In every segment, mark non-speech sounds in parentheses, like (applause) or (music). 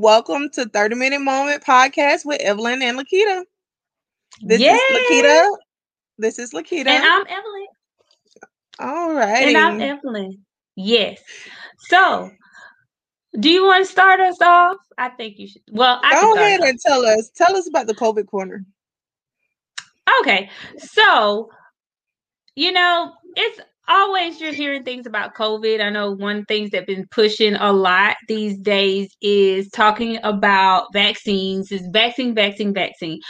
welcome to 30 Minute Moment Podcast with Evelyn and Lakita. This Yay! is Lakita. This is Lakita. And I'm Evelyn. All right. And I'm Evelyn. Yes. So, do you want to start us off? I think you should. Well, I go ahead and tell us. Tell us about the COVID corner. Okay. So, you know, it's always you're hearing things about COVID. I know one things that been pushing a lot these days is talking about vaccines. Is vaccine, vaccine, vaccine.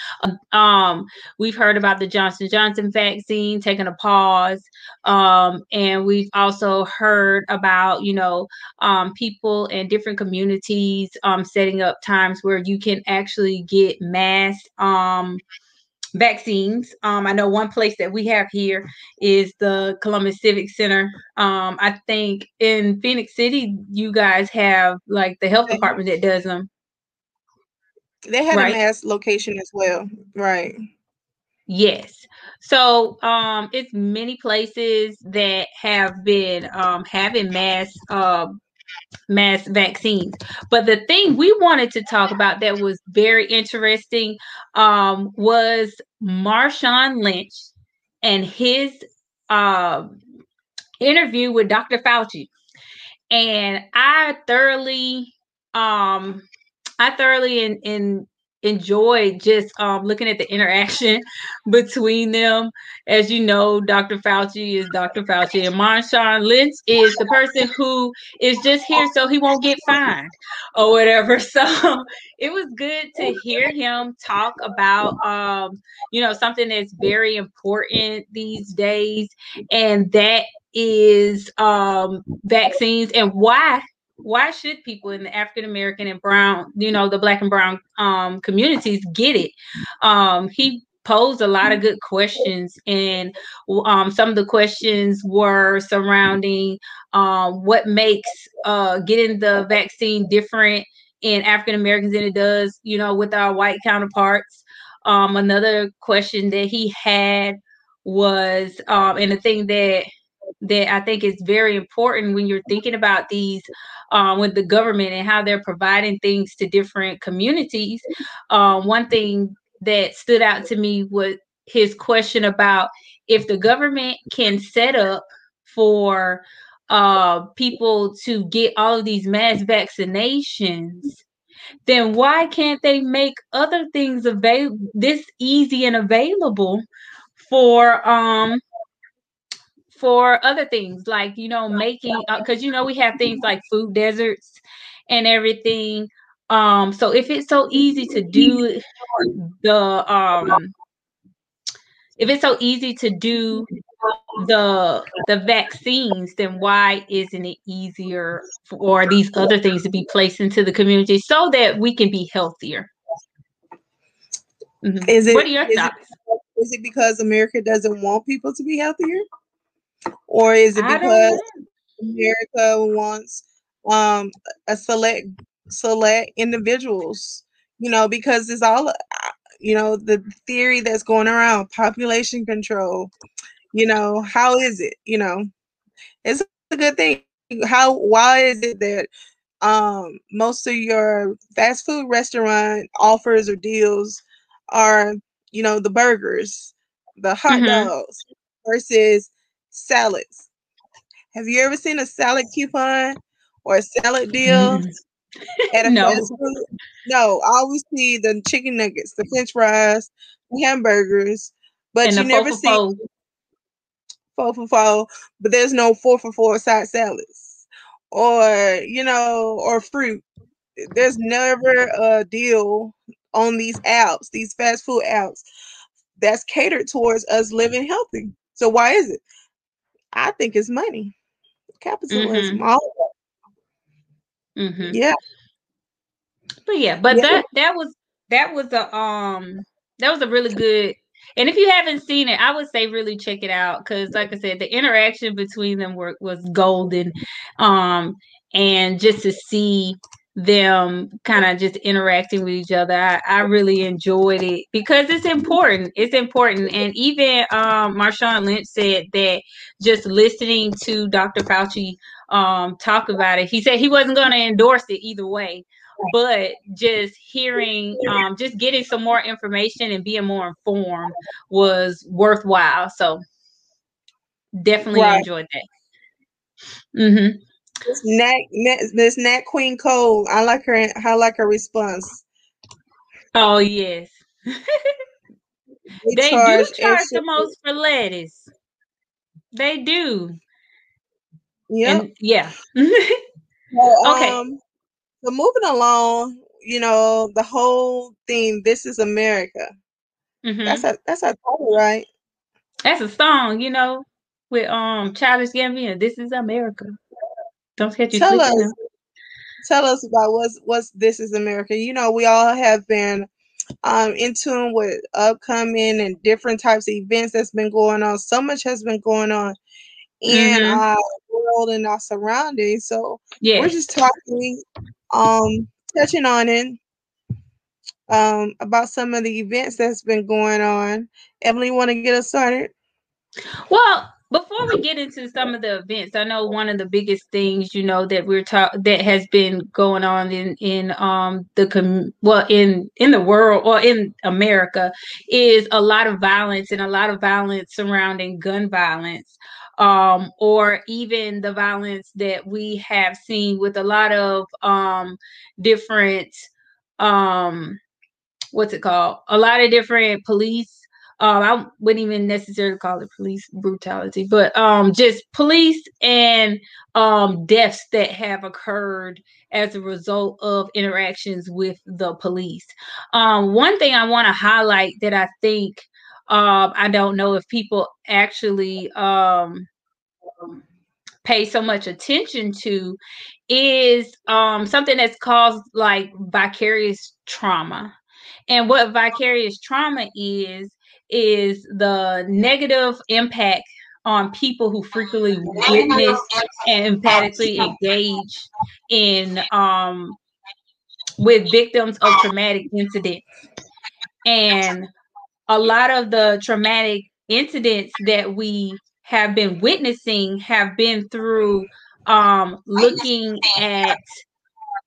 Um, we've heard about the Johnson Johnson vaccine taking a pause, um, and we've also heard about you know um, people in different communities um, setting up times where you can actually get mass um vaccines. Um, I know one place that we have here is the Columbus Civic Center. Um, I think in Phenix City, you guys have like the health department that does them. They had right? a mass location as well, right? Yes. So um, it's many places that have been um, having mass uh, mass vaccines. But the thing we wanted to talk about that was very interesting um, was Marshawn Lynch and his uh, interview with Dr. Fauci. And I thoroughly, um, I thoroughly in, in enjoyed just um, looking at the interaction (laughs) between them. As you know, Dr. Fauci is Dr. Fauci, and Marshawn Lynch is the person who is just here so he won't get fined or whatever. (laughs) So it was good to hear him talk about, um, you know, something that's very important these days, and that is um, vaccines and why why should people in the African American and brown, you know, the black and brown um, communities get it? Um, he posed a lot of good questions, and um, some of the questions were surrounding um, what makes uh, getting the vaccine different in African Americans than it does, you know, with our white counterparts. Um, another question that he had was, um, and the thing that that I think is very important when you're thinking about these um, with the government and how they're providing things to different communities. Um, one thing that stood out to me was his question about if the government can set up for uh, people to get all of these mass vaccinations then why can't they make other things available this easy and available for um for other things like you know making because uh, you know we have things like food deserts and everything um so if it's so easy to do the um if it's so easy to do the the vaccines then why isn't it easier for these other things to be placed into the community so that we can be healthier? Mm-hmm. is it what are your thoughts it, is it because america doesn't want people to be healthier or is it because America wants um a select select individuals? You know, because it's all uh, you know the theory that's going around population control. You know, how is it? You know, it's a good thing. How why is it that um most of your fast food restaurant offers or deals are you know the burgers, the hot mm-hmm. dogs versus salads. Have you ever seen a salad coupon or a salad deal mm. at a (laughs) no. fast food? No, I always see the chicken nuggets, the French fries, the hamburgers, but and you never see four for four. But there's no four for four side salads, or you know, or fruit. There's never a deal on these apps, these fast food apps, that's catered towards us living healthy. So why is it? I think it's money. Capitalism. Mm-hmm. All mm-hmm. Yeah. But yeah, but yeah. that that was that was a um that was a really good and if you haven't seen it, I would say really check it out because, like I said, the interaction between them were was golden, um, and just to see them kind of just interacting with each other. I, I, really enjoyed it because it's important. It's important. And even um, Marshawn Lynch said that just listening to Dr. Fauci um, talk about it, he said he wasn't going to endorse it either way. but just hearing, um, just getting some more information and being more informed was worthwhile. So definitely right. enjoyed that. Mm-hmm. Nat, Miss Nat Queen Cole, I like her. I like her response. Oh yes, (laughs) they, they charge do charge the most for lettuce. They do. Yep. And, yeah. (laughs) well, okay. Um, so moving along, you know, the whole theme, This is America. Mm-hmm. That's a that's a title, right? That's a song, you know, with um Childish Gambino. This is America. Don't forget you tell us, tell us about what's what's This is America. You know, we all have been um in tune with upcoming and different types of events that's been going on. So much has been going on in mm-hmm. our world and our surroundings. So yeah. we're just talking um, touching on it um, about some of the events that's been going on. Emily, want to get us started? Well, before we get into some of the events, I know one of the biggest things you know that we're talk that has been going on in in um the com- well in in the world or in America is a lot of violence and a lot of violence surrounding gun violence um, or even the violence that we have seen with a lot of um, different um, what's it called? A lot of different police um, I wouldn't even necessarily call it police brutality, but um, just police and um, deaths that have occurred as a result of interactions with the police. Um, one thing I want to highlight that I think um, I don't know if people actually um, pay so much attention to is something that's caused like vicarious trauma. And what vicarious trauma is, is the negative impact on people who frequently witness and empathically engage in um, with victims of traumatic incidents. And a lot of the traumatic incidents that we have been witnessing have been through um, looking at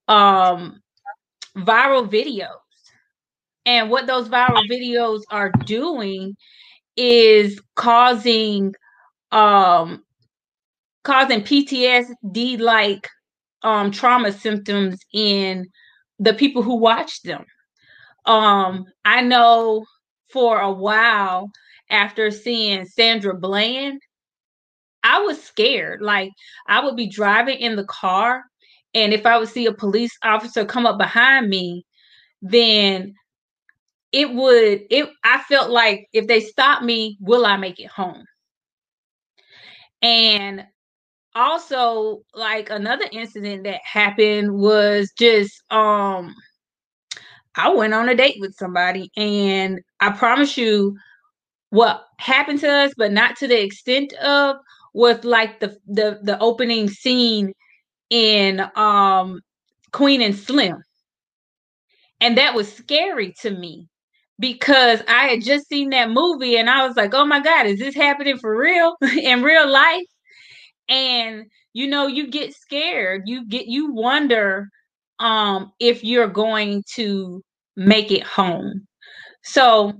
um, viral videos. And what those viral videos are doing is causing um, causing PTSD like um, trauma symptoms in the people who watch them. Um, I know for a while after seeing Sandra Bland, I was scared. Like I would be driving in the car, and if I would see a police officer come up behind me, then it would it I felt like if they stop me, will I make it home? And also like another incident that happened was just um I went on a date with somebody and I promise you what happened to us, but not to the extent of with like the the the opening scene in um Queen and Slim. And that was scary to me because I had just seen that movie and I was like, "Oh my god, is this happening for real (laughs) in real life?" And you know, you get scared. You get you wonder um if you're going to make it home. So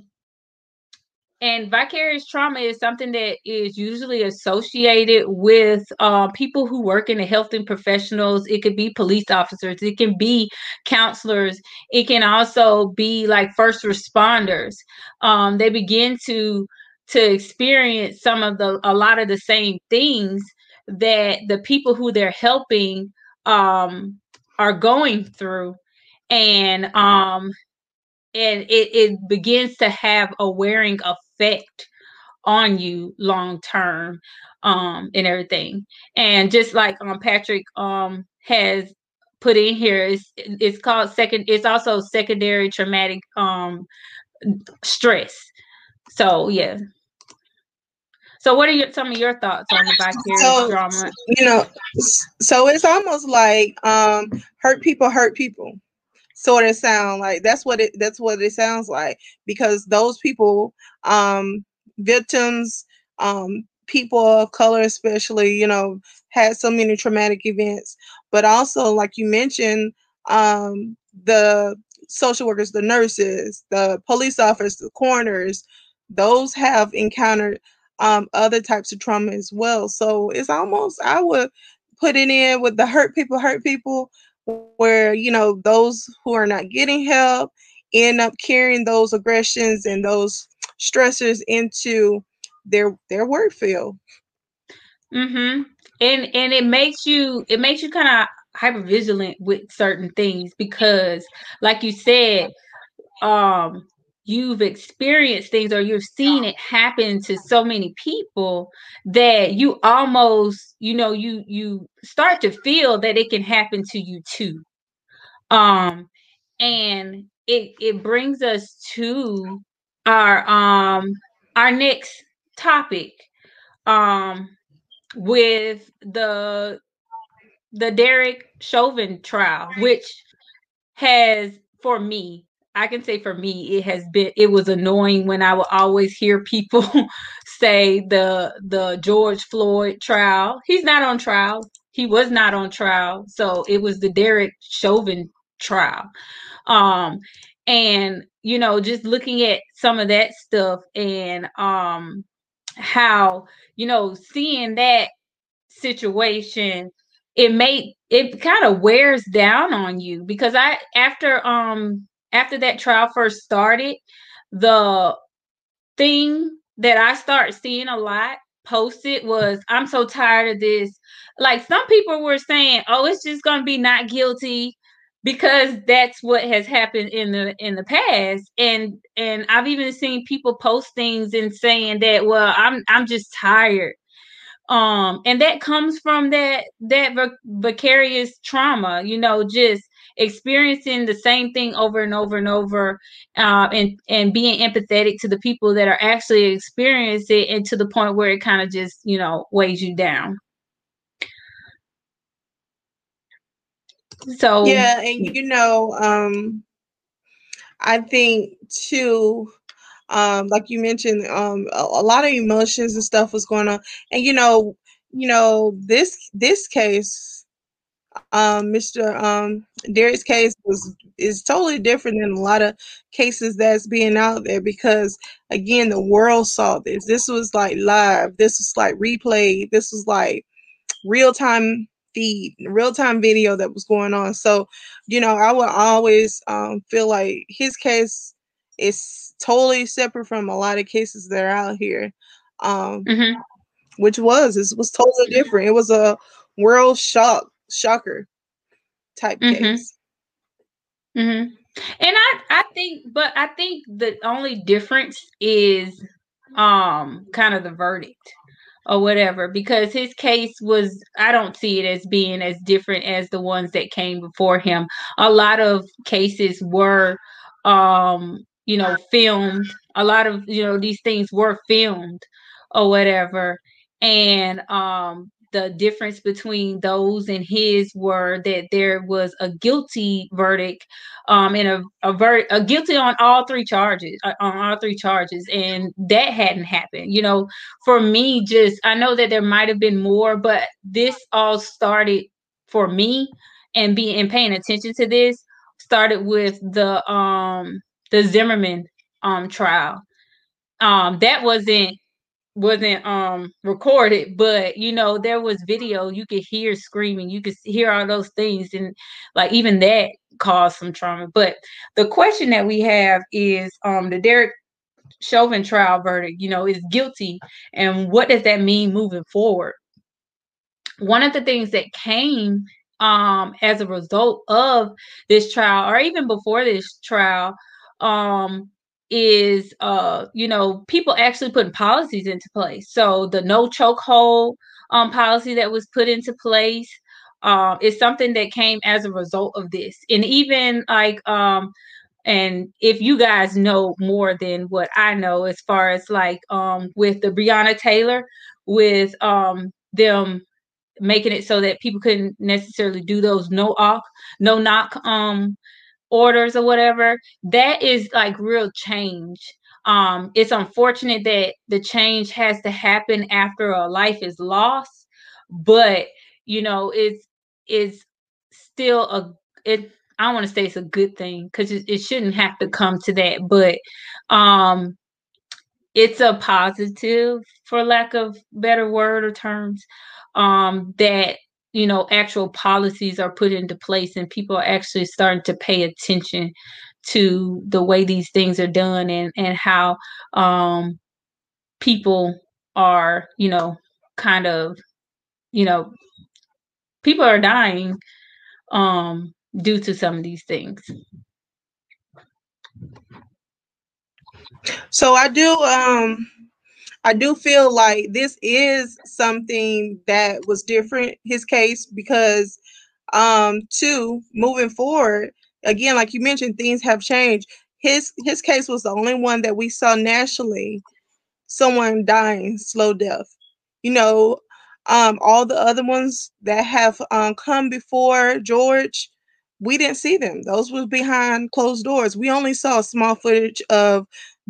and vicarious trauma is something that is usually associated with uh, people who work in the health and professionals. It could be police officers, it can be counselors, it can also be like first responders. Um, they begin to to experience some of the a lot of the same things that the people who they're helping um, are going through and um and it, it begins to have a wearing effect on you long term um and everything. And just like um patrick um has put in here it's it's called second it's also secondary traumatic um stress. So yeah. So what are your some of your thoughts on the (laughs) vicarious so, drama you know so it's almost like um hurt people hurt people sort of sound like that's what it that's what it sounds like because those people um victims um people of color especially you know had so many traumatic events but also like you mentioned um the social workers, the nurses, the police officers, the coroners, those have encountered um, other types of trauma as well. So it's almost, I would put it in with the hurt people, hurt people, where, you know, those who are not getting help end up carrying those aggressions and those stressors into their their work field. Mm-hmm. And and it makes you it makes you kind of hyper vigilant with certain things because like you said, um you've experienced things or you've seen it happen to so many people that you almost you know you you start to feel that it can happen to you too. Um and it it brings us to our um our next topic um with the the Derek Chauvin trial which has for me I can say for me, it has been it was annoying when I would always hear people (laughs) say the the George Floyd trial. He's not on trial. He was not on trial. So it was the Derek Chauvin trial. Um and you know, just looking at some of that stuff and um how, you know, seeing that situation it made it kind of wears down on you because I after um after that trial first started, the thing that I started seeing a lot posted was I'm so tired of this. Like some people were saying, "Oh, it's just going to be not guilty." because that's what has happened in the in the past and and I've even seen people post things and saying that well I'm I'm just tired um and that comes from that that vicarious trauma you know just experiencing the same thing over and over and over uh, and and being empathetic to the people that are actually experiencing it and to the point where it kind of just you know weighs you down so yeah and you know um i think too um like you mentioned um a, a lot of emotions and stuff was going on and you know you know this this case um, Mr. Um, Derek's case was is totally different than a lot of cases that's being out there because again the world saw this. This was like live. This was like replay. This was like real time feed, real time video that was going on. So, you know, I would always um, feel like his case is totally separate from a lot of cases that are out here. Um, mm-hmm. Which was it was totally different. It was a world shock shocker type mm-hmm. case. Mm-hmm. And I, I think, but I think the only difference is um kind of the verdict or whatever because his case was I don't see it as being as different as the ones that came before him. A lot of cases were um you know filmed. A lot of you know these things were filmed or whatever and um the difference between those and his were that there was a guilty verdict um and a a, ver- a guilty on all three charges uh, on all three charges and that hadn't happened you know? For me just i know that there might have been more but this all started for me and being and paying attention to this started with the um the zimmerman um trial. Um that wasn't wasn't um recorded but you know there was video you could hear screaming you could hear all those things and like even that caused some trauma but the question that we have is um the derek chauvin trial verdict you know is guilty and what does that mean moving forward? One of the things that came um as a result of this trial or even before this trial um is uh you know people actually putting policies into place. So the no chokehold um policy that was put into place um is something that came as a result of this. And even like um and if you guys know more than what I know as far as like um with the Breonna Taylor with um them making it so that people couldn't necessarily do those no off no knock um orders or whatever, that is like real change. Um, it's unfortunate that the change has to happen after a life is lost, but you know, it's it's still a it I want to say it's a good thing because it, it shouldn't have to come to that, but um, it's a positive, for lack of better word or terms, um, that you know actual policies are put into place and people are actually starting to pay attention to the way these things are done and and how um, people are you know kind of you know people are dying um due to some of these things. So i do um i do feel like this is something that was different his case because um two moving forward again like you mentioned things have changed his his case was the only one that we saw nationally someone dying slow death you know um, all the other ones that have um, come before George, we didn't see them. Those was behind closed doors. We only saw small footage of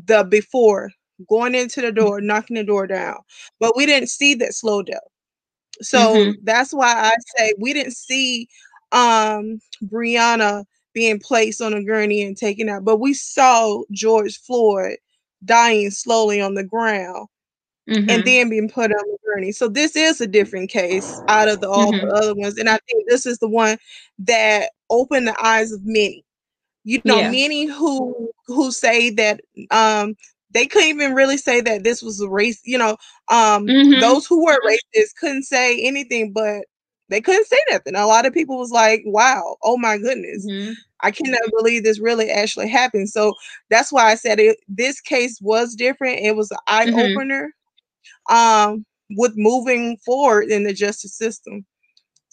the before going into the door, knocking the door down, but we didn't see that slow death. So mm-hmm. that's why I say we didn't see um, Breonna being placed on a gurney and taken out, but we saw George Floyd dying slowly on the ground mm-hmm. and then being put on the gurney. So this is a different case out of the, all mm-hmm. the other ones, and I think this is the one that opened the eyes of many. You know, yeah. many who who say that um they couldn't even really say that this was a race. You know, um mm-hmm. those who were racist couldn't say anything, but they couldn't say nothing. A lot of people was like, "Wow, oh my goodness." Mm-hmm. I cannot believe this really actually happened. So that's why I said it. This case was different. It was an eye mm-hmm. opener um, with moving forward in the justice system.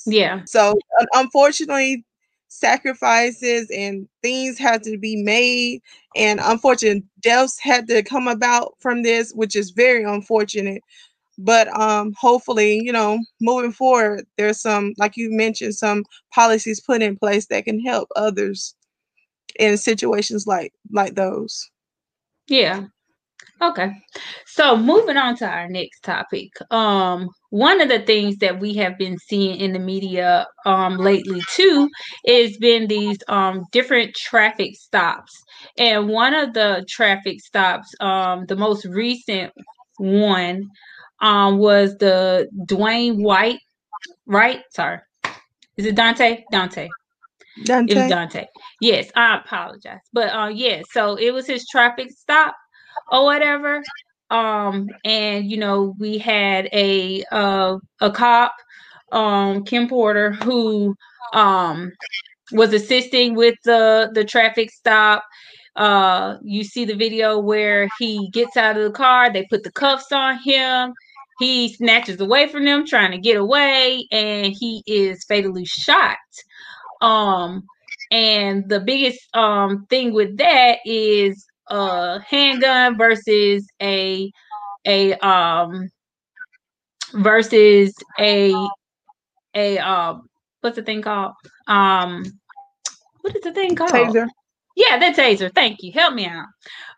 Yeah. So unfortunately, sacrifices and things had to be made, and unfortunate deaths had to come about from this, which is very unfortunate. But um, hopefully, you know, moving forward, there's some, like you mentioned, some policies put in place that can help others in situations like like those. Yeah, Okay. So moving on to our next topic. Um, one of the things that we have been seeing in the media um lately too is been these um different traffic stops. And one of the traffic stops, um, the most recent one um was the Dwayne White, right? Sorry. Is it Dante? Dante. Daunte. It was Daunte. Yes, I apologize. But uh yeah, so it was his traffic stop or whatever. Um, and you know, we had a uh, a cop, um, Kim Potter, who um was assisting with the the traffic stop. Uh, you see the video where he gets out of the car, they put the cuffs on him. He snatches away from them, trying to get away, and he is fatally shot. Um, and the biggest um thing with that is a handgun versus a a um versus a a um what's the thing called? Um what is the thing called? Taser. Yeah, that taser. Thank you. Help me out.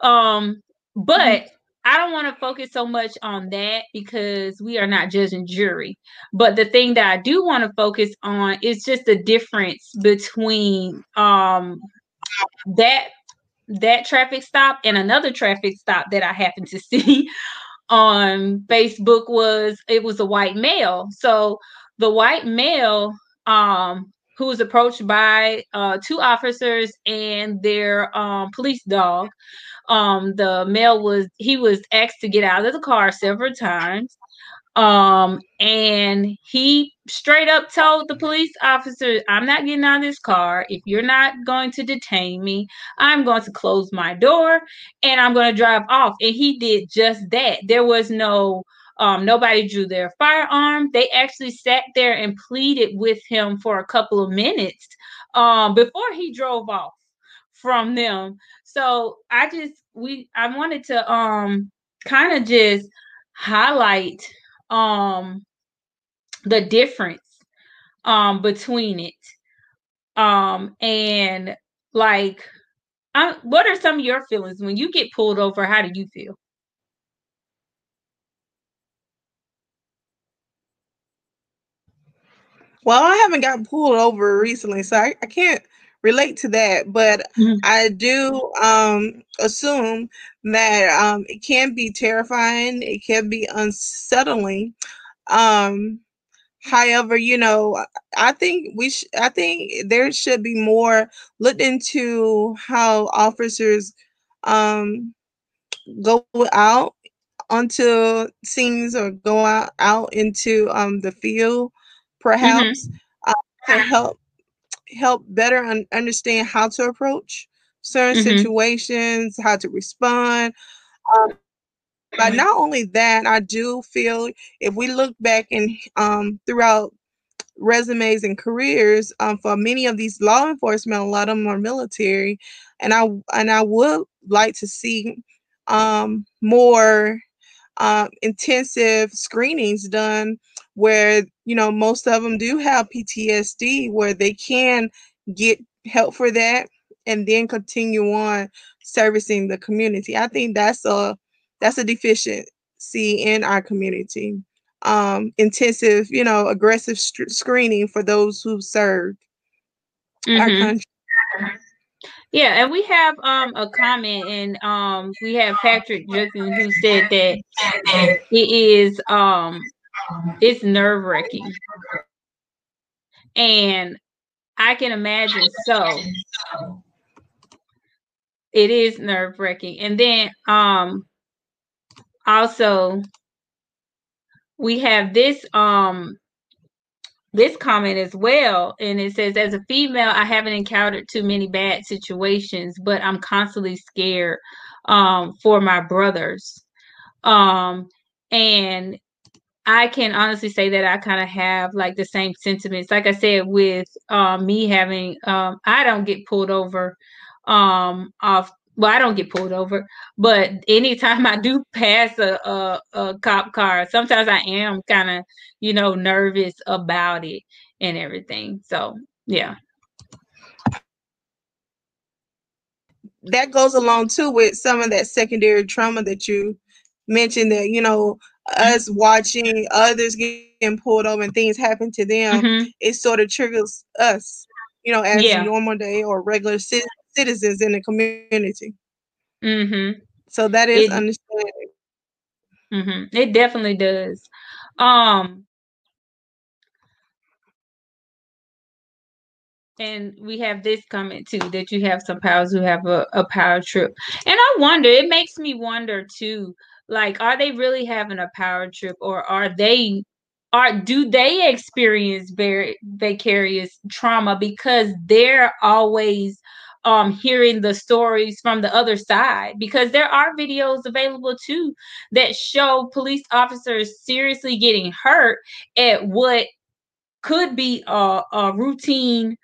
Um, but mm-hmm. I don't want to focus so much on that because we are not judging jury. But the thing that I do want to focus on is just the difference between um that that traffic stop and another traffic stop that I happened to (laughs) see on Facebook was it was a white male. So the white male um who was approached by uh, two officers and their um, police dog. Um, the male was he was asked to get out of the car several times. Um, and he straight up told the police officer, I'm not getting out of this car. If you're not going to detain me, I'm going to close my door and I'm going to drive off. And he did just that. There was no um, nobody drew their firearm. They actually sat there and pleaded with him for a couple of minutes um, before he drove off from them. So I just we I wanted to um kind of just highlight um the difference um between it. Um and like I, what are some of your feelings when you get pulled over? How do you feel? Well i haven't gotten pulled over recently so i, I can't relate to that, but mm-hmm. I do um, assume that um, it can be terrifying. It can be unsettling. Um, however, you know, I think we. Sh- I think there should be more looked into how officers um, go out onto scenes or go out out into um, the field, mm-hmm. perhaps mm-hmm. uh, to help help better un- understand how to approach certain mm-hmm. situations, how to respond. Um, but mm-hmm. not only that, I do feel if we look back and um, throughout resumes and careers um, for many of these law enforcement, a lot of them are military, and I and I would like to see um, more uh, intensive screenings done where you know most of them do have PTSD where they can get help for that and then continue on servicing the community. I think that's a that's a deficiency in our community. Um, intensive, you know, aggressive st- screening for those who served mm-hmm. our country. Yeah, and we have um a comment and um we have Patrick Judson who said that it is um it's nerve wracking. And I can imagine so. It is nerve wracking. And then um also we have this um this comment as well and it says as a female i haven't encountered too many bad situations but i'm constantly scared um for my brothers um and I can honestly say that I kind of have like the same sentiments. Like I said, with um, me having, um, I don't get pulled over um, off. Well, I don't get pulled over, but anytime (laughs) I do pass a, a, a cop car, sometimes I am kind of, you know, nervous about it and everything. So, yeah. That goes along too with some of that secondary trauma that you mentioned that, you know, us watching others getting pulled over and things happen to them, mm-hmm. it sort of triggers us, you know, as yeah. normal day or regular c- citizens in the community. Mm-hmm. So that is it, understandable. Mm-hmm. It definitely does. Um, and we have this comment too that you have some powers who have a, a power trip and i wonder it makes me wonder too like are they really having a power trip or are they are do they experience very vicarious trauma because they're always um hearing the stories from the other side? Because there are videos available too that show police officers seriously getting hurt at what could be a, a routine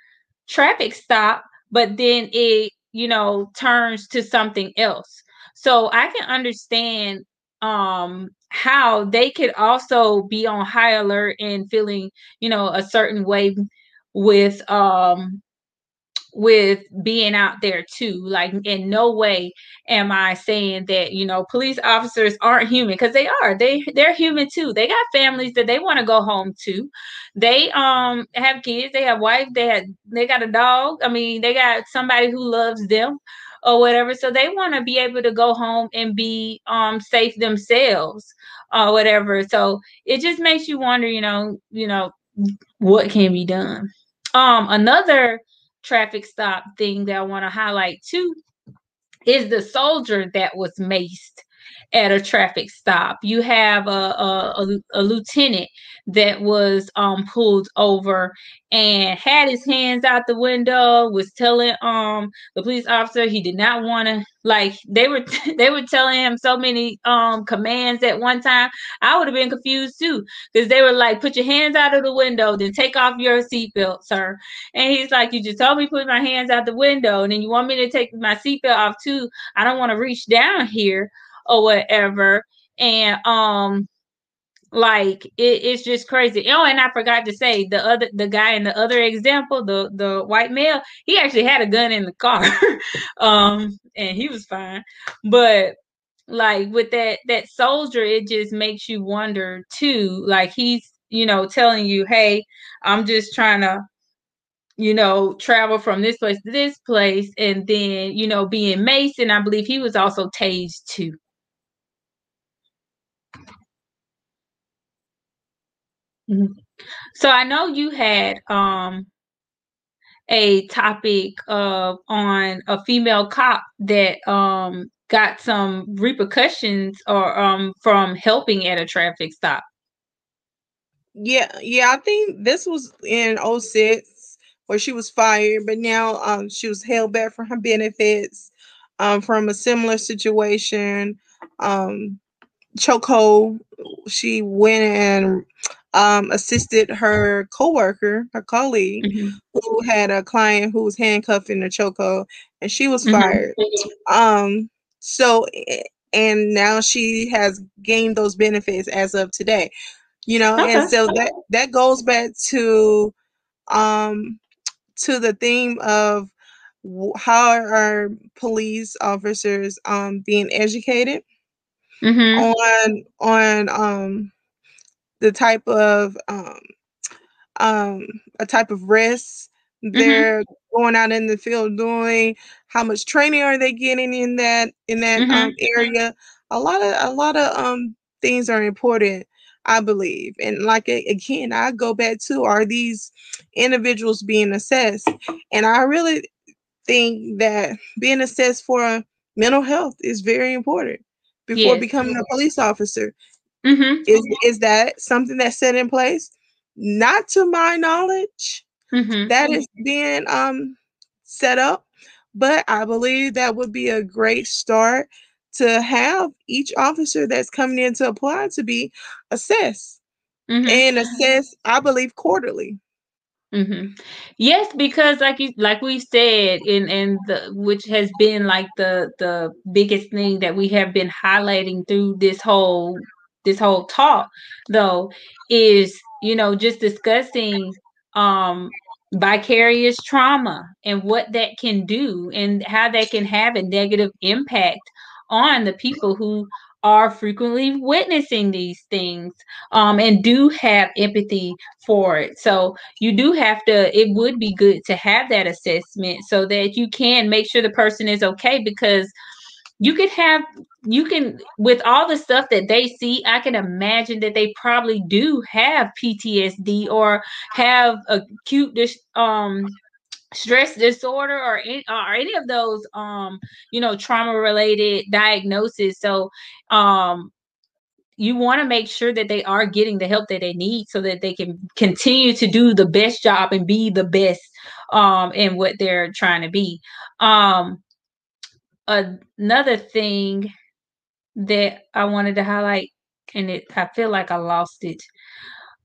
traffic stop but then it you know turns to something else. So i can understand um how they could also be on high alert and feeling you know a certain way with um with being out there too. Like in no way am i saying that you know police officers aren't human because they are. They they're human too. They got families that they want to go home to. They um have kids they have wife they had they got a dog. I mean they got somebody who loves them or whatever. So they want to be able to go home and be um safe themselves or whatever. So it just makes you wonder, you know, you know, what can be done. Um, another traffic stop thing that I want to highlight too is the soldier that was maced at a traffic stop. You have a, a, a, lieutenant that was um, pulled over and had his hands out the window, was telling um the police officer he did not want to like they were (laughs) they were telling him so many um commands at one time. I would have been confused too because they were like, "Put your hands out of the window, then take off your seatbelt, sir." And he's like, "You just told me put my hands out the window, and then you want me to take my seatbelt off too? I don't want to reach down here." Or whatever. And um like it, it's just crazy. Oh, and I forgot to say the other the guy in the other example, the the white male, he actually had a gun in the car. (laughs) um and he was fine. But like with that that soldier, it just makes you wonder too. Like he's, you know, telling you, hey, I'm just trying to you know, travel from this place to this place, and then, you know, being Mason, I believe he was also tased too. Mm-hmm. So I know you had um a topic of on a female cop that um got some repercussions or um from helping at a traffic stop. Yeah, yeah, I think this was in 06 where she was fired, but now um she was held back for her benefits um from a similar situation. Um. She went and um, assisted her coworker, her colleague, mm-hmm. who had a client who was handcuffed in a chokehold, and she was mm-hmm. fired. Um, so, and now she has gained those benefits as of today. You know, okay. and so that that goes back to um to the theme of how are police officers um being educated mm-hmm. on on um the type of um um a type of risk mm-hmm. they're mm-hmm. going out in the field doing how much training are they getting in that in that mm-hmm. um, area a lot of a lot of um things are important i believe and like again i go back to are these individuals being assessed and i really think that being assessed for mental health is very important before yes. becoming a police officer. Mm-hmm. Is is that something that's set in place? Not to my knowledge. Mm-hmm. That is being um set up, but I believe that would be a great start to have each officer that's coming in to apply to be assessed mm-hmm. and assessed, I believe, quarterly. Mm-hmm. Yes, because like you like we said, in and the which has been like the the biggest thing that we have been highlighting through this whole this whole talk, though, is you know just discussing um vicarious trauma and what that can do and how that can have a negative impact on the people who are frequently witnessing these things um, and do have empathy for it. So you do have to, it would be good to have that assessment so that you can make sure the person is okay because you could have you can with all the stuff that they see i can imagine that they probably do have ptsd or have acute um stress disorder or any, or any of those um you know trauma related diagnoses so um you want to make sure that they are getting the help that they need so that they can continue to do the best job and be the best um in what they're trying to be. Um another thing that i wanted to highlight and it i feel like i lost it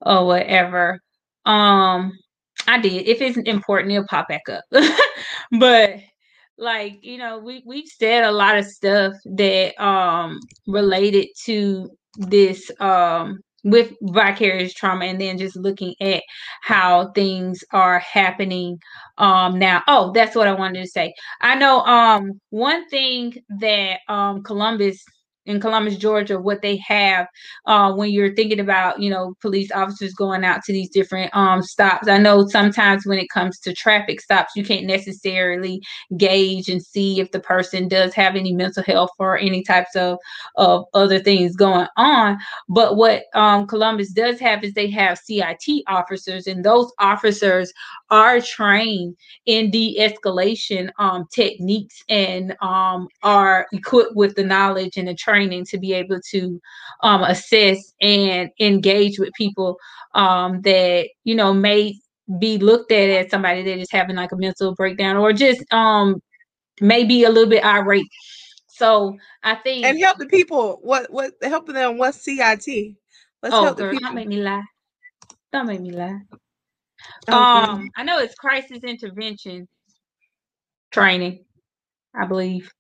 or whatever um I did. If it's important, it'll pop back up. (laughs) but like, you know, we we've said a lot of stuff that um related to this um with vicarious trauma and then just looking at how things are happening um now oh that's what i wanted to say i know um one thing that um columbus in Columbus, Georgia, what they have uh, when you're thinking about, you know, police officers going out to these different um, stops. I know sometimes when it comes to traffic stops, you can't necessarily gauge and see if the person does have any mental health or any types of, of other things going on. But what um, Columbus does have is they have CIT officers, and those officers are trained in de-escalation um, techniques and um, are equipped with the knowledge and the training training to be able to um, assess and engage with people um, that you know may be looked at as somebody that is having like a mental breakdown or just um maybe a little bit irate. So I think and help the people. What what helping them? What's CIT? Let's oh, help girl, the people. don't make me lie. Don't make me lie. Okay. Um, I know it's crisis intervention training. I believe.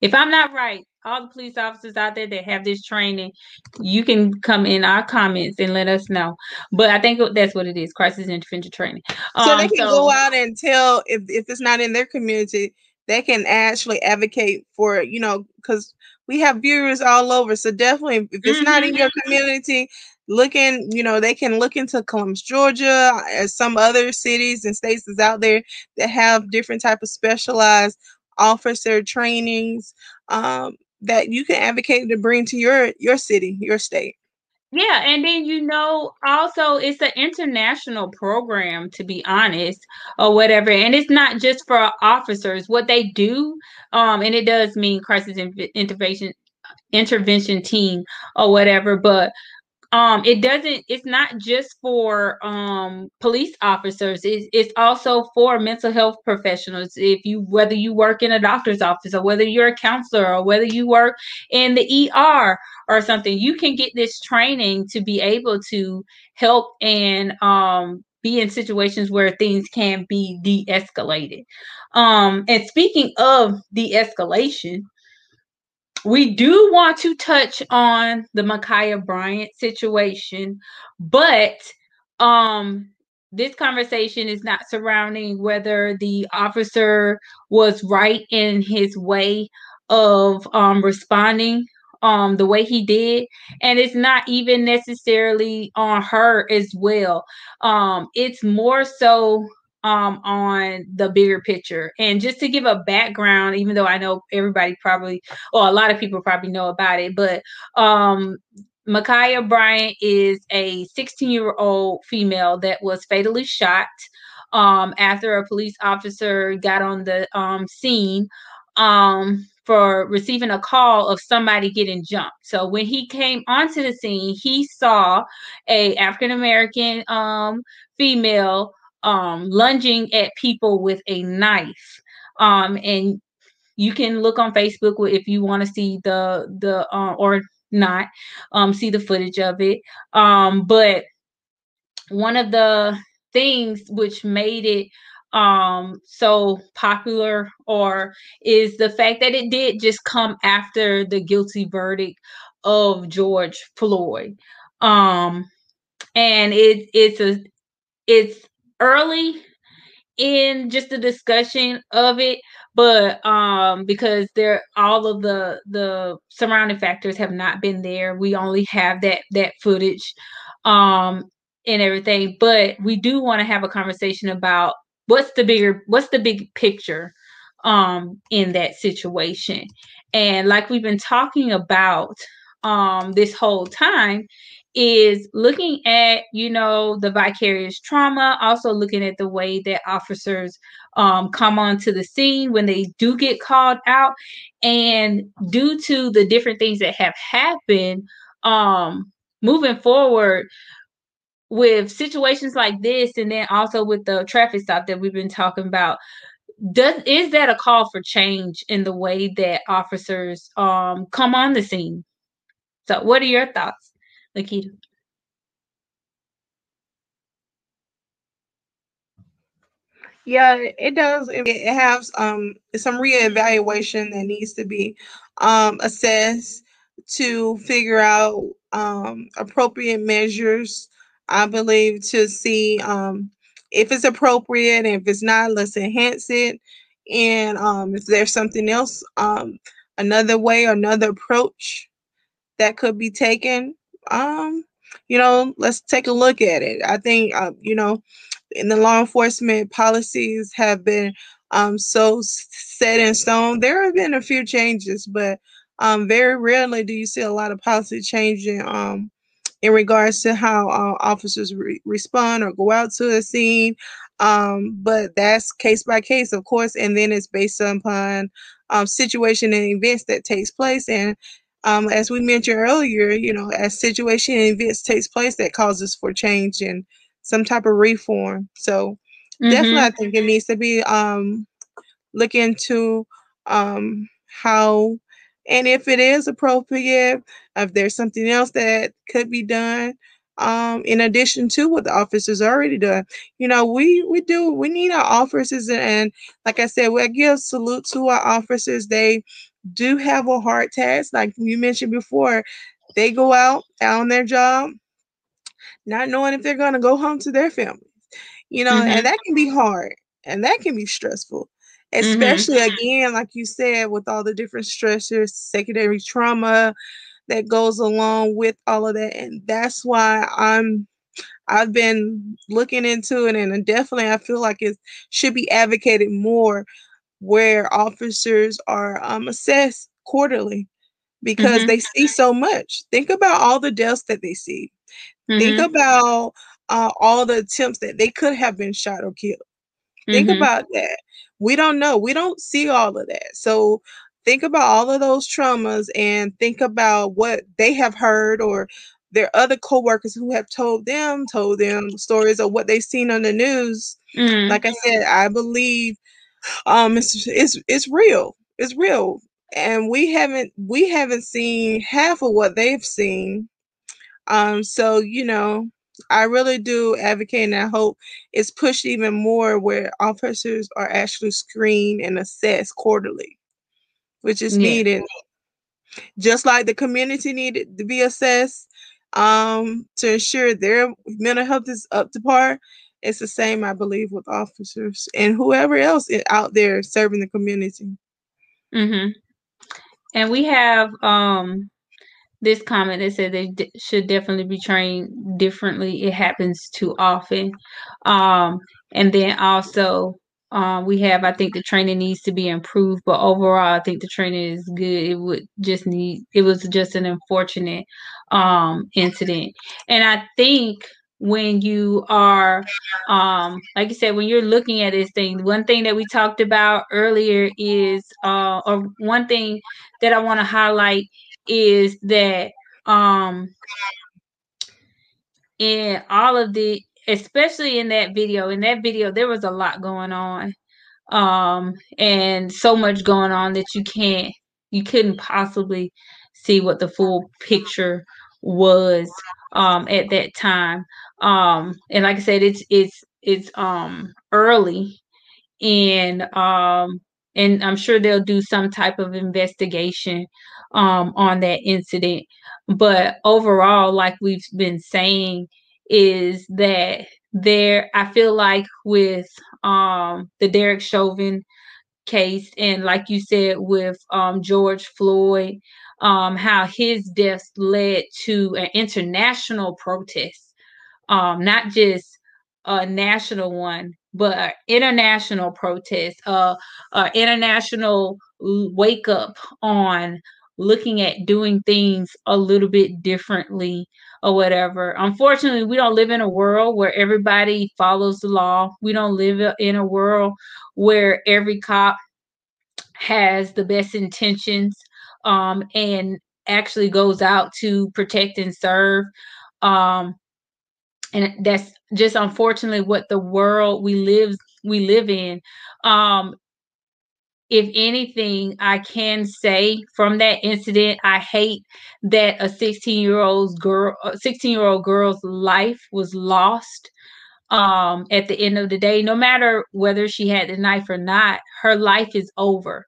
If I'm not right, all the police officers out there that have this training, you can come in our comments and let us know. But I think that's what it is: crisis intervention training. So um, they can so, go out and tell if if it's not in their community, they can actually advocate for you know because we have viewers all over. So definitely, if it's mm-hmm. not in mm-hmm. your community, looking, you know, they can look into Columbus, Georgia, as some other cities and states is out there that have different type of specialized officer trainings um, that you can advocate to bring to your your city, your state. Yeah, and then you know, also it's an international program to be honest, or whatever. And it's not just for officers. What they do, um, and it does mean crisis intervention intervention team or whatever, but um it doesn't it's not just for um police officers it's, it's also for mental health professionals. If you whether you work in a doctor's office or whether you're a counselor or whether you work in the er or something you can get this training to be able to help and um be in situations where things can be de-escalated. Um and speaking of de-escalation we do want to touch on the Ma'Khia Bryant situation, but um this conversation is not surrounding whether the officer was right in his way of um responding um the way he did. And it's not even necessarily on her as well. Um it's more so um, on the bigger picture. And just to give a background, even though I know everybody probably, or a lot of people probably know about it, but um, Ma'Khia Bryant is a 16 year old female that was fatally shot um, after a police officer got on the um, scene um, for receiving a call of somebody getting jumped. So when he came onto the scene, he saw a African American um, female um, lunging at people with a knife. Um, and you can look on Facebook if you want to see the the uh, or not um, see the footage of it. Um, but one of the things which made it um so popular or is the fact that it did just come after the guilty verdict of George Floyd um and it it's a it's early in just the discussion of it but um because there all of the the surrounding factors have not been there we only have that that footage um and everything but we do want to have a conversation about what's the bigger what's the big picture um in that situation. And like we've been talking about um this whole time is looking at you know the vicarious trauma also looking at the way that officers um, come onto the scene when they do get called out. And due to the different things that have happened um, moving forward with situations like this and then also with the traffic stop that we've been talking about does is that a call for change in the way that officers um, come on the scene? So what are your thoughts Lakita. Yeah, it does. It has um some reevaluation that needs to be um assessed to figure out um appropriate measures. I believe to see um if it's appropriate and if it's not, let's enhance it. And um if there's something else, um another way another approach that could be taken um, you know, let's take a look at it. I think, uh, you know, in the law enforcement policies have been um, so set in stone. There have been a few changes, but um, very rarely do you see a lot of policy changing um, in regards to how uh, officers re- respond or go out to a scene. Um, but that's case by case, of course, and then it's based upon um, situation and events that takes place. And um, as we mentioned earlier, you know, as situation and events takes place, that causes for change and some type of reform. So mm-hmm. definitely, I think it needs to be um, look into um, how and if it is appropriate, if there's something else that could be done um, in addition to what the officers already done. You know, we we do we need our officers and, and like I said, we give salute to our officers. They do have a hard task, like you mentioned before. They go out on their job, not knowing if they're going to go home to their families, you know, mm-hmm. and that can be hard and that can be stressful, mm-hmm. especially mm-hmm. again, like you said, with all the different stressors, secondary trauma, that goes along with all of that and that's why i'm i've been looking into it and definitely i feel like it should be advocated more where officers are um, assessed quarterly because mm-hmm. they see so much think about all the deaths that they see mm-hmm. think about uh, all the attempts that they could have been shot or killed think mm-hmm. about that we don't know we don't see all of that so think about all of those traumas and think about what they have heard or their other coworkers who have told them told them stories of what they've seen on the news mm. like i said i believe um it's it's it's real it's real and we haven't we haven't seen half of what they've seen um so you know i really do advocate and i hope it's pushed even more where officers are actually screened and assessed quarterly which is yeah. needed. Just like the community needed to be assessed um, to ensure their mental health is up to par. It's the same, I believe, with officers and whoever else out there serving the community. Mm-hmm. And we have um, this comment that said they d- should definitely be trained differently. It happens too often. Um, and then also um, we have, I think the training needs to be improved, but overall, I think the training is good. It would just need, it was just an unfortunate um, incident. And I think when you are, um, like you said, when you're looking at this thing, one thing that we talked about earlier is, uh, or one thing that I want to highlight is that um, in all of the especially in that video in that video there was a lot going on um and so much going on that you can't you couldn't possibly see what the full picture was um at that time um and like i said it's it's it's um early and um and i'm sure they'll do some type of investigation um on that incident. But overall like we've been saying is that there I feel like with um the Derek Chauvin case and like you said with um George Floyd um how his death led to an international protest um not just a national one but international protest uh, uh international wake up on looking at doing things a little bit differently or whatever. Unfortunately, we don't live in a world where everybody follows the law. We don't live in a world where every cop has the best intentions um, and actually goes out to protect and serve. Um, and that's just unfortunately what the world we live we live in. Um, if anything, I can say from that incident, I hate that a 16 year old girl, 16 year old girl's life was lost. Um, at the end of the day, no matter whether she had the knife or not, her life is over.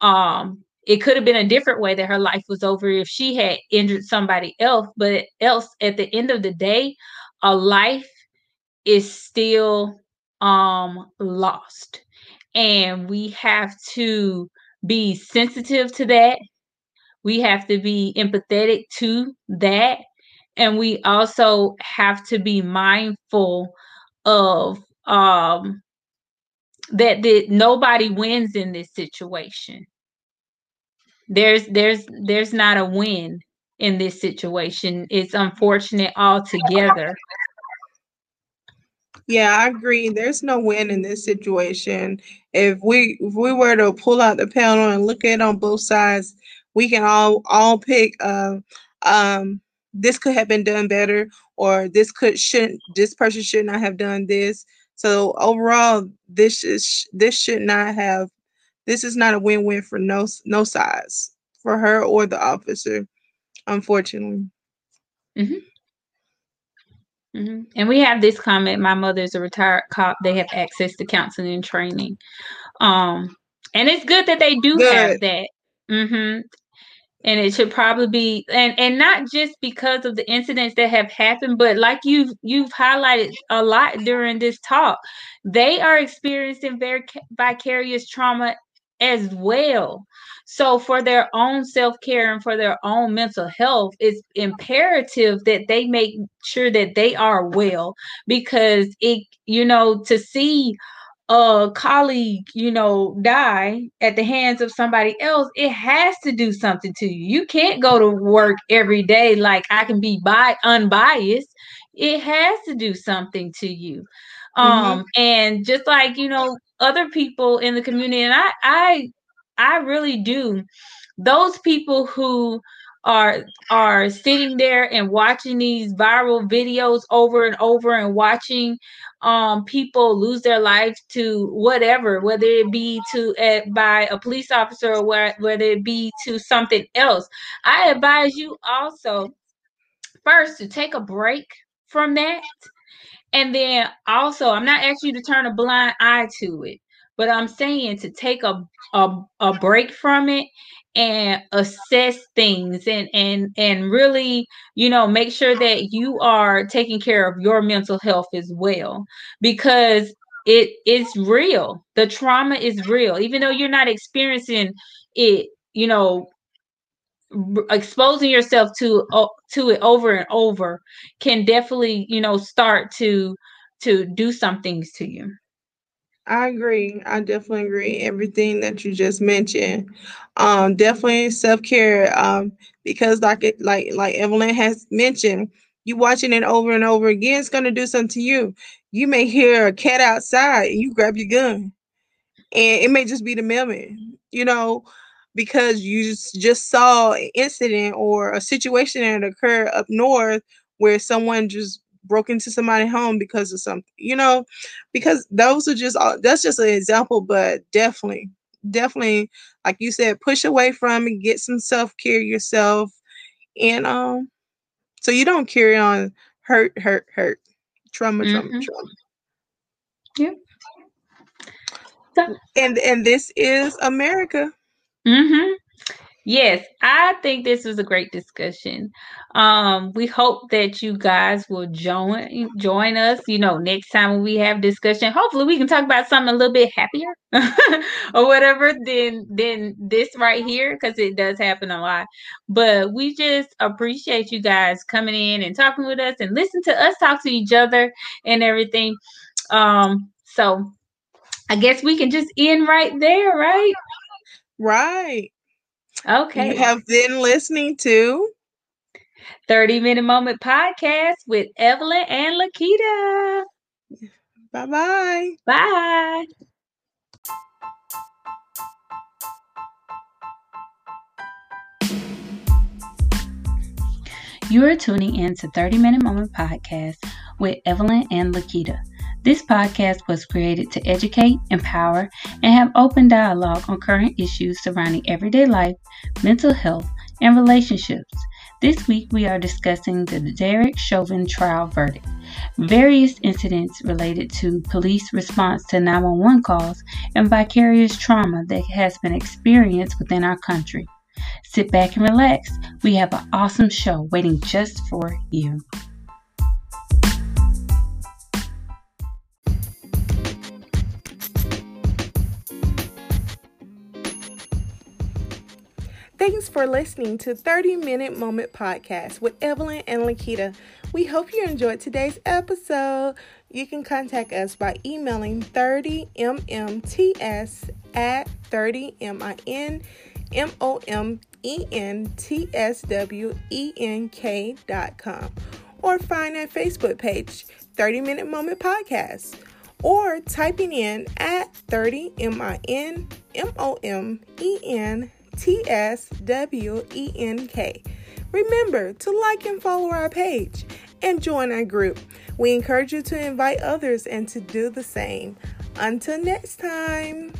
Um, it could have been a different way that her life was over if she had injured somebody else, but else at the end of the day, a life is still um lost and we have to be sensitive to that. We have to be empathetic to that. And we also have to be mindful of um, that, that nobody wins in this situation. There's there's there's not a win in this situation. It's unfortunate altogether. Yeah, I agree. There's no win in this situation. If we if we were to pull out the panel and look at it on both sides, we can all all pick uh, um this could have been done better or this could shouldn't this person should not have done this. So overall, this is this should not have this is not a win-win for no no sides for her or the officer, unfortunately. Mm-hmm. Mm-hmm. And we have this comment. My mother is a retired cop. They have access to counseling and training. Um, and it's good that they do good. have that. Mm-hmm. And it should probably be, and and not just because of the incidents that have happened, but like you've you've highlighted a lot during this talk, they are experiencing very vicarious trauma as well. So, for their own self care and for their own mental health, it's imperative that they make sure that they are well because it, you know, to see a colleague, you know, die at the hands of somebody else, it has to do something to you. You can't go to work every day like I can be by unbiased. It has to do something to you. Mm-hmm. Um, mm-hmm. and just like, you know, other people in the community, and I I I really do, those people who are are sitting there and watching these viral videos over and over and watching um people lose their lives to whatever whether it be to uh, by a police officer or whether it be to something else i advise you also first to take a break from that and then also i'm not asking you to turn a blind eye to it but i'm saying to take a a, a break from it and assess things and and and really you know make sure that you are taking care of your mental health as well because it is real. The trauma is real. Even though you're not experiencing it you know exposing yourself to to it over and over can definitely you know start to to do some things to you I agree. I definitely agree. Everything that you just mentioned. Um, definitely self care. Um, because like it, like like Evelyn has mentioned, you watching it over and over again, it's gonna do something to you. You may hear a cat outside and you grab your gun. And it may just be the mailman, you know, because you just saw an incident or a situation that occurred up north where someone just broke into somebody's home because of something, you know, because those are just all that's just an example, but definitely, definitely, like you said, push away from it, get some self-care yourself, and um, so you don't carry on hurt, hurt, hurt, trauma, mm-hmm. trauma, trauma. Yep. And and this is America. Mm-hmm. Yes, I think this was a great discussion. Um, we hope that you guys will join join us. You know, next time we have discussion, hopefully we can talk about something a little bit happier (laughs) or whatever than than this right here because it does happen a lot. But we just appreciate you guys coming in and talking with us and listen to us talk to each other and everything. Um, so I guess we can just end right there, right? Right. Okay. You have been listening to 30 Minute Moment Podcast with Evelyn and Lakita. Bye-bye. Bye. You are tuning in to 30 Minute Moment Podcast with Evelyn and Lakita. This podcast was created to educate, empower, and have open dialogue on current issues surrounding everyday life, mental health, and relationships. This week we are discussing the Derek Chauvin trial verdict, various incidents related to police response to 911 calls, and vicarious trauma that has been experienced within our country. Sit back and relax. We have an awesome show waiting just for you. Thanks for listening to 30 Minute Moment Podcast with Evelyn and Lakita. We hope you enjoyed today's episode. You can contact us by emailing 30mmts at 30mmommentsswenk.com or find our Facebook page, 30 Minute Moment Podcast, or typing in at 30 M I N M O M E N T S W E N K. Remember to like and follow our page and join our group. We encourage you to invite others and to do the same. Until next time.